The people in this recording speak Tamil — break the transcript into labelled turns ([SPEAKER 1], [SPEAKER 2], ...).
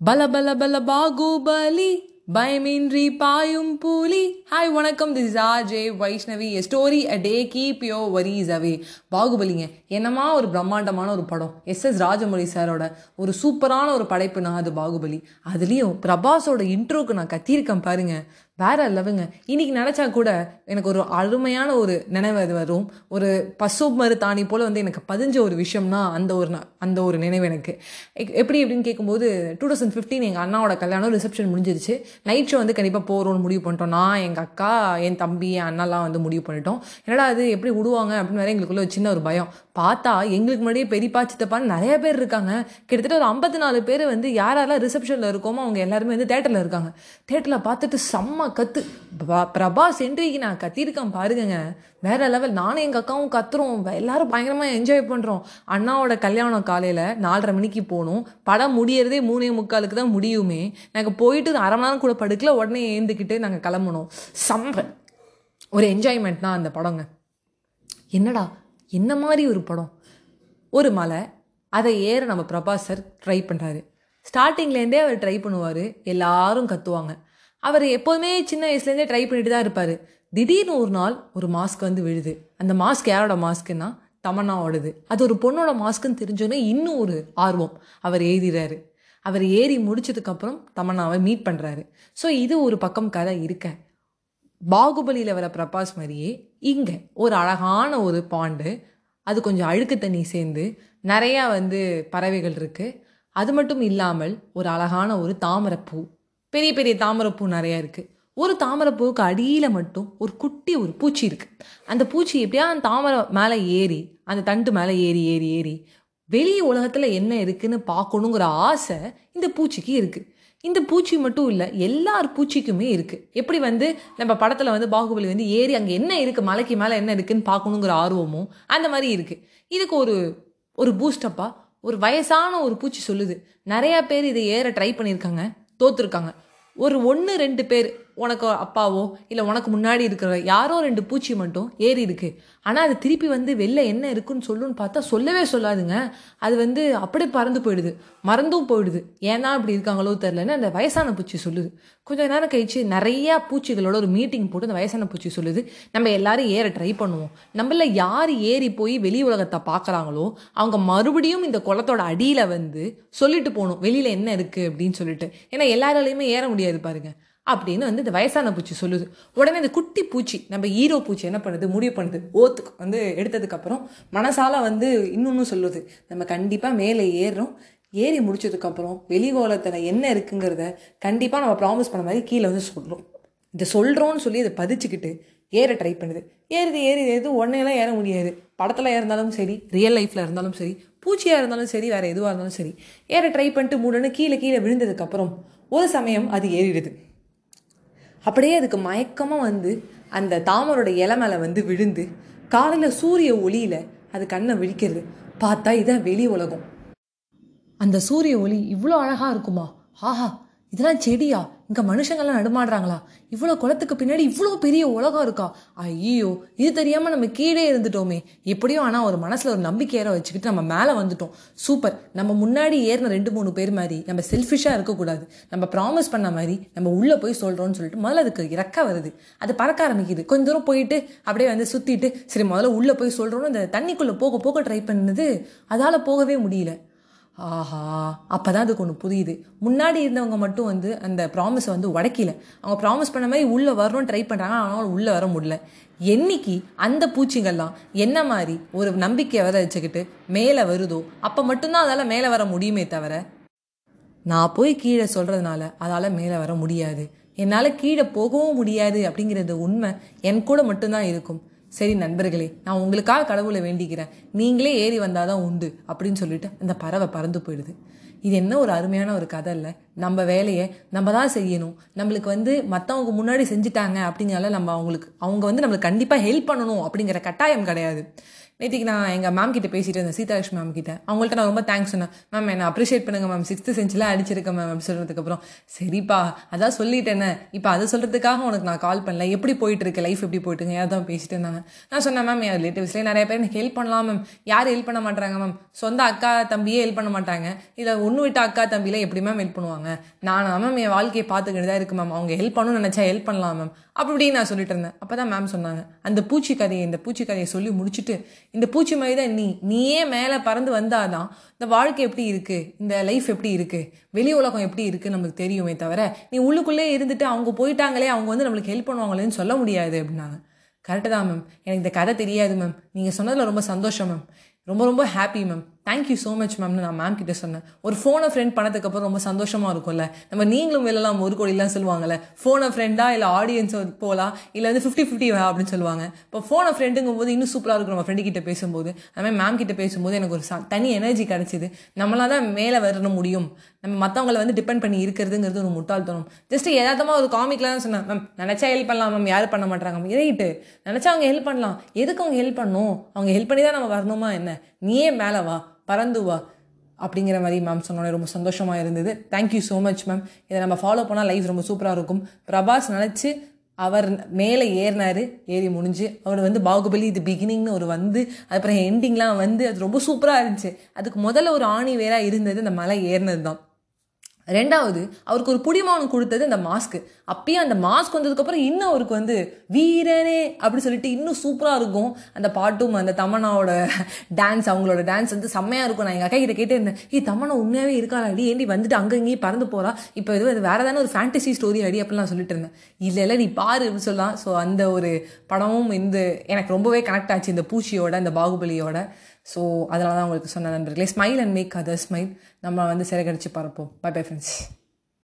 [SPEAKER 1] பல பல பல பாகுபலி பயமின்றி பாயும் பூலி. ஹாய் வணக்கம். This is R J Vaishnavi a story a day keep your worries away பாகுபலிங்க என்னமா ஒரு பிரம்மாண்டமான ஒரு படம். எஸ் எஸ் ராஜமௌழி சாரோட ஒரு சூப்பரான ஒரு படைப்புனா அது பாகுபலி. அதுலேயும் பிரபாஸோட இன்ட்ரோக்கு நான் கத்தியிருக்கேன் பாருங்கள் வேற லெவலுங்க இன்னைக்கு நினச்சா கூட எனக்கு ஒரு அருமையான ஒரு நினைவு அது வரும். ஒரு பசு மருத்தாணி போல் வந்து எனக்கு பதிஞ்ச ஒரு விஷயம்னா அந்த ஒரு ந- அந்த ஒரு நினைவு எனக்கு. எப்படி எப்படின்னு கேட்கும்போது டூ தௌசண்ட் ஃபிஃப்டீன் எங்கள் அண்ணாவோட கல்யாணம் ரிசப்ஷன் முடிஞ்சிருச்சு. நைட் ஷோ வந்து கண்டிப்பாக போகிறோம்னு முடிவு பண்ணிட்டோம். நான் எங்கள் அக்கா என் தம்பி என் அண்ணாலாம் வந்து முடிவு பண்ணிட்டோம். என்னடா அது எப்படி விடுவாங்க அப்படின்னு வேற எங்களுக்குள்ள ஒரு சின்ன ஒரு பயம். பார்த்தா எங்களுக்கு முன்னாடியே பெரியப்பா சித்தப்பான்னு நிறைய பேர் இருக்காங்க. கிட்டத்தட்ட ஒரு ஐம்பத்தி நாலு பேர் வந்து யாரெல்லாம் ரிசப்ஷனில் இருக்கோமோ அவங்க எல்லாருமே வந்து தேட்டரில் இருக்காங்க. தேட்டரில் பார்த்துட்டு செம்ம கத்து. பிரபாஸ் என்ட்ரிக்கு நான் கத்திருக்கேன் பாருங்கங்க. வேற லெவல் நானும் எங்கள் அக்காவும் கத்துறோம். எல்லாரும் பயங்கரமாக என்ஜாய் பண்ணுறோம் அண்ணாவோட கல்யாணம் காலையில் நாலரை மணிக்கு போகணும். படம் முடியறதே மூணே முக்காலுக்கு தான் முடியுமே. நாங்கள் போயிட்டு அரை மணி நேரம் கூட படுக்கல. உடனே ஏந்துக்கிட்டு நாங்கள் கிளம்பணும். சம்ப ஒரு என்ஜாய்மெண்ட் தான் அந்த படங்க. என்னடா என்ன மாதிரி ஒரு படம்? ஒரு மலை. அதை ஏற நம்ம பிரபாஸ் சார் ட்ரை பண்ணுறாரு ஸ்டார்டிங்லேருந்தே அவர் ட்ரை பண்ணுவார். எல்லாரும் கத்துவாங்க. அவர் எப்போதுமே சின்ன வயசுலேருந்தே ட்ரை பண்ணிட்டு தான் இருப்பார். திடீர்னு ஒரு நாள் ஒரு மாஸ்க் வந்து விழுது. அந்த மாஸ்க் யாரோட மாஸ்க்குன்னா தமன்னாவோடது. அது ஒரு பொண்ணோட மாஸ்க்குன்னு தெரிஞ்சோன்னே இன்னும் ஒரு ஆர்வம். அவர் எழுதிறாரு அவர் ஏறி முடிச்சதுக்கப்புறம் தமன்னாவை மீட் பண்ணுறாரு ஸோ இது ஒரு பக்கம் கதை இருக்க. பாகுபலியில் வர பிரபாஸ் மாதிரியே இங்கே ஒரு அழகான ஒரு பாண்டு அது கொஞ்சம் அழுக்கு தண்ணி சேர்ந்து நிறையா வந்து பறவைகள் இருக்குது அது மட்டும் இல்லாமல் ஒரு அழகான ஒரு தாமரைப்பூ. பெரிய பெரிய தாமரைப்பூ நிறையா இருக்குது ஒரு தாமரைப்பூவுக்கு அடியில் மட்டும் ஒரு குட்டி ஒரு பூச்சி இருக்குது அந்த பூச்சி எப்படியா அந்த தாமரை மேலே ஏறி அந்த தண்டு மேலே ஏறி ஏறி ஏறி வெளி உலகத்தில் என்ன இருக்குன்னு பார்க்கணுங்கிற ஆசை இந்த பூச்சிக்கு இருக்குது இந்த பூச்சி மட்டும் இல்லை எல்லார் பூச்சிக்குமே இருக்குது எப்படி வந்து நம்ம படத்தில் வந்து பாகுபலி வந்து ஏறி அங்கே என்ன இருக்குது மலைக்கு மேலே என்ன இருக்குன்னு பார்க்கணுங்கிற ஆர்வமும் அந்த மாதிரி இருக்குது இதுக்கு ஒரு ஒரு பூஸ்டப்பாக ஒரு வயசான ஒரு பூச்சி சொல்லுது. நிறையா பேர் இதை ஏற ட்ரை பண்ணியிருக்காங்க. தோத்துருக்காங்க. ஒரு ஒன்று ரெண்டு பேர் உனக்கு அப்பாவோ இல்லை உனக்கு முன்னாடி இருக்கிற யாரோ ரெண்டு பூச்சி மட்டும் ஏறி இருக்கு. ஆனால் அது திருப்பி வந்து வெளில என்ன இருக்குன்னு சொல்லுன்னு பார்த்தா சொல்லவே சொல்லாதுங்க. அது வந்து அப்படியே பறந்து போயிடுது. மறந்தும் போயிடுது. ஏன்னா அப்படி இருக்காங்களோ தெரிலன்னு அந்த வயசான பூச்சி சொல்லுது. கொஞ்சம் நேரம் கழிச்சு நிறையா பூச்சிகளோட ஒரு மீட்டிங் போட்டு அந்த வயசான பூச்சி சொல்லுது. நம்ம எல்லாரும் ஏற ட்ரை பண்ணுவோம். நம்மள யார் ஏறி போய் வெளி உலகத்தை பார்க்குறாங்களோ அவங்க மறுபடியும் இந்த குளத்தோட அடியில் வந்து சொல்லிட்டு போகணும். வெளியில் என்ன இருக்குது அப்படின்னு சொல்லிட்டு. ஏன்னா எல்லாராலையுமே ஏற முடியாது பாருங்கள் அப்படின்னு வந்து இந்த வயசான பூச்சி சொல்லுது. உடனே இந்த குட்டி பூச்சி நம்ம ஹீரோ பூச்சி என்ன பண்ணுது? முடிவு பண்ணுது. ஓத்துக்கு வந்து எடுத்ததுக்கப்புறம் மனசால வந்து இன்னொன்று சொல்லுது. நம்ம கண்டிப்பாக மேலே ஏறுறோம். ஏறி முடிச்சதுக்கப்புறம் வெளிகோலத்தில் என்ன இருக்குங்கிறத கண்டிப்பாக நம்ம ப்ராமிஸ் பண்ண மாதிரி கீழே வந்து சொல்கிறோம் இதை சொல்கிறோன்னு சொல்லி அதை பதிச்சுக்கிட்டு ஏற ட்ரை பண்ணுது. ஏறுது ஏறி ஏறுது. உடனேலாம் ஏற முடியாது. படத்தில் இருந்தாலும் சரி ரியல் லைஃப்பில் இருந்தாலும் சரி பூச்சியாக இருந்தாலும் சரி வேறு எதுவாக இருந்தாலும் சரி ஏற ட்ரை பண்ணிட்டு மூடன்னு கீழே கீழே விழுந்ததுக்கப்புறம் ஒரு சமயம் அது ஏறிடுது. அப்படியே அதுக்கு மயக்கமாக வந்து அந்த தாமரோட இலை மேலே வந்து விழுந்து காலையில் சூரிய ஒளியில் அது கண்ணை விழிக்கிறது. பார்த்தா இதான் வெளி உலகம். அந்த சூரிய ஒளி இவ்வளோ அழகாக இருக்குமா? ஆஹா இதெல்லாம் செடியா? இங்கே மனுஷங்கள்லாம் நடுமாடுறாங்களா? இவ்வளோ குளத்துக்கு பின்னாடி இவ்வளோ பெரிய உலகம் இருக்கா? ஐயோ இது தெரியாமல் நம்ம கீழே இருந்துட்டோமே. எப்படியும் ஆனால் ஒரு மனசில் ஒரு நம்பிக்கையரை வச்சுக்கிட்டு நம்ம மேலே வந்துட்டோம். சூப்பர். நம்ம முன்னாடி ஏறின ரெண்டு மூணு பேர் மாதிரி நம்ம செல்ஃபிஷாக இருக்கக்கூடாது. நம்ம ப்ராமிஸ் பண்ண மாதிரி நம்ம உள்ளே போய் சொல்கிறோம்னு சொல்லிட்டு முதல்ல அதுக்கு இறக்க வருது. அது பறக்க ஆரம்பிக்குது. கொஞ்ச தூரம் போயிட்டு அப்படியே வந்து சுற்றிட்டு சரி முதல்ல உள்ளே போய் சொல்கிறோன்னு அந்த தண்ணிக்குள்ளே போக போக ட்ரை பண்ணுது. அதால் போகவே முடியல. ஆஹா அப்பதான் அதுக்கு ஒன்று புரியுது. முன்னாடி இருந்தவங்க மட்டும் வந்து அந்த ப்ராமிஸை வந்து உடைக்கல. அவங்க ப்ராமிஸ் பண்ண மாதிரி உள்ளே வரணும்னு ட்ரை பண்ணுறாங்க ஆனால் உள்ளே வர முடியல. என்னைக்கு அந்த பூச்சிங்கள்லாம் என்ன மாதிரி ஒரு நம்பிக்கையை வர வச்சுக்கிட்டு மேலே வருதோ அப்போ மட்டும்தான் அதால் மேலே வர முடியுமே தவிர நான் போய் கீழே சொல்கிறதுனால அதால் மேலே வர முடியாது. என்னால் கீழே போகவும் முடியாது அப்படிங்கிறது உண்மை. என் கூட மட்டும்தான் இருக்கும். சரி நண்பர்களே நான் உங்களுக்காக கடவுளை வேண்டிக்கிறேன். நீங்களே ஏறி வந்தாதான் உண்டு அப்படின்னு சொல்லிட்டு அந்த பறவை பறந்து போயிடுது. இது என்ன ஒரு அருமையான ஒரு கதை இல்லை? நம்ம வேலையை நம்ம தான் செய்யணும். நம்மளுக்கு வந்து மற்றவங்க முன்னாடி செஞ்சுட்டாங்க அப்படிங்கிறனால நம்ம அவங்களுக்கு அவங்க வந்து நம்மளுக்கு கண்டிப்பாக ஹெல்ப் பண்ணணும் அப்படிங்கிற கட்டாயம் கிடையாது. நேற்றுக்கு நான் எங்கள் மேம் கிட்ட பேசிட்டு இருந்தேன் சீதாலட்சுமி மேம் கிட்ட. அவங்கள்ட்ட நான் ரொம்ப தேங்க்ஸ் சொன்னேன். மேம் என்ன அப்ரிஷியேட் பண்ணுங்க மேம் சிக்ஸ்த்து செஞ்சில் அடிச்சிருக்கேன் மேம் அப்படி சொல்கிறதுக்கப்புறம் சரிப்பா அதான் சொல்லிட்டேனே. இப்போ அதை சொல்கிறதுக்காக உனக்கு நான் கால் பண்ணல. எப்படி போயிட்டு இருக்கு? லைஃப் எப்படி போயிட்டுங்க யார் தான் பேசிட்டு இருந்தாங்க. நான் சொன்னேன் மேம் என் ரிலேட்டிவ்ஸ்லேயே நிறைய பேர் எனக்கு ஹெல்ப் பண்ணலாம் மேம் யார் ஹெல்ப் பண்ண மாட்டாங்க மேம் சொந்த அக்கா தம்பியே ஹெல்ப் பண்ண மாட்டாங்க. இதை ஒன்று விட்ட அக்கா தம்பியில் எப்படி மேம் ஹெல்ப் பண்ணுவாங்க? நான் மேம் என் வாழ்க்கையை பார்த்துக்கிட்டு தான் இருக்கு மேம் அவங்க ஹெல்ப் பண்ணணும்னு நினச்சா ஹெல்ப் பண்ணலாம் மேம் அப்படி நான் சொல்லிட்டு இருந்தேன். அப்போ தான் மேம் சொன்னாங்க. அந்த பூச்சி கதையை இந்த பூச்சி கதையை சொல்லி முடிச்சுட்டு இந்த பூச்சி மாதிரி தான் நீ நீயே மேலே பறந்து வந்தாதான் இந்த வாழ்க்கை எப்படி இருக்குது இந்த லைஃப் எப்படி இருக்குது வெளி உலகம் எப்படி இருக்குது நம்மளுக்கு தெரியுமே தவிர நீ உள்ளுக்குள்ளே இருந்துட்டு அவங்க போயிட்டாங்களே அவங்க வந்து நம்மளுக்கு ஹெல்ப் பண்ணுவாங்களேன்னு சொல்ல முடியாது அப்படின்னாங்க. கரெக்டு தான் மேம் எனக்கு இந்த கதை தெரியாது மேம் நீங்கள் சொன்னதில் ரொம்ப சந்தோஷம் மேம் ரொம்ப ரொம்ப happy ma'am thank you so much மேம்னு நான் மேம் கிட்ட சொன்னேன். ஒரு ஃபோனை ஃப்ரெண்ட் பண்ணதுக்கப்புறம் ரொம்ப சந்தோஷமாக இருக்கும்ல? நம்ம நீங்களும் வெளிலாம் ஒரு கோடிலாம் சொல்லுவாங்கல்ல. ஃபோனை ஃப்ரெண்டா இல்லை ஆடியன்ஸ் போகலாம் இல்லை வந்து ஃபிஃப்டி ஃபிஃப்டி அப்படின்னு சொல்லுவாங்க. இப்போ ஃபோனை ஃப்ரெண்டுங்கும் போது இன்னும் சூப்பராக இருக்கும் நம்ம ஃப்ரெண்டு கிட்ட பேசும்போது. அதுமாதிரி மேம் கிட்ட பேசும்போது எனக்கு ஒரு தனி எனர்ஜி கிடச்சிது. நம்மளால தான் மேலே வரணும் முடியும். நம்ம மற்றவங்களை வந்து டிபெண்ட் பண்ணி இருக்கிறதுங்கிறது ஒரு முட்டாள்தனம் ஜஸ்ட் எதார்த்தமாக ஒரு காமிக்கில் தான் சொன்னேன். மேம் நினச்சா ஹெல்ப் பண்ணலாம் மேம் யாரும் பண்ண மாட்டாங்க ரைட்டு நினச்சா அவங்க ஹெல்ப் பண்ணலாம். எதுக்கு அவங்க ஹெல்ப் பண்ணும் அவங்க ஹெல்ப் பண்ணி தான் நம்ம வரணுமா என்ன? நீயே மேலே வா. பறந்து வா அப்படிங்கிற மாதிரி மேம் சொன்னோன்னே ரொம்ப சந்தோஷமாக இருந்தது. தேங்க்யூ ஸோ மச் மேம் இதை நம்ம ஃபாலோ பண்ணால் லைஃப் ரொம்ப சூப்பராக இருக்கும். பிரபாஸ் நினச்சி அவர் மேலே ஏறினார். ஏறி முடிஞ்சு அவர் வந்து பாகுபலி இது பிகினிங்னு ஒரு வந்து அதுக்கப்புறம் எண்டிங்லாம் வந்து அது ரொம்ப சூப்பராக இருந்துச்சு. அதுக்கு முதல்ல ஒரு ஆணி வேறாக இருந்தது அந்த மலை ஏறினது தான் ரெண்டாவது அவருக்கு ஒரு புடிமானம் கொடுத்தது அந்த மாஸ்க்கு அப்பயும் அந்த மாஸ்க் வந்ததுக்கப்புறம் இன்னும் அவருக்கு வந்து வீரனே அப்படி சொல்லிட்டு இன்னும் சூப்பராக இருக்கும். அந்த பாட்டும் அந்த தமனாவோட டான்ஸ் அவங்களோட டான்ஸ் வந்து செம்மையாக இருக்கும். நான் எங்கள் அக்கா கிட்ட கேட்டே ஏ தமனா உண்மையாகவே இருக்காளாடி ஏண்டி வந்துட்டு அங்கே இங்கேயும் பறந்து போகிறா இப்போ இது வேறு தானே ஒரு ஃபேண்டசி ஸ்டோரி அடி அப்படிலாம் சொல்லிட்டு இருந்தேன். இல்லை இல்லை நீ பாரு அப்படின்னு சொல்லலாம். ஸோ அந்த ஒரு படமும் இந்த எனக்கு ரொம்பவே கனெக்ட் ஆச்சு இந்த பூச்சியோட இந்த பாகுபலியோட. ஸோ அதனால தான் உங்களுக்கு சொன்ன நண்பர்களே smile and make other smile நம்ம வந்து சிறகடிச்சு பறப்போம் பை பை ஃப்ரெண்ட்ஸ்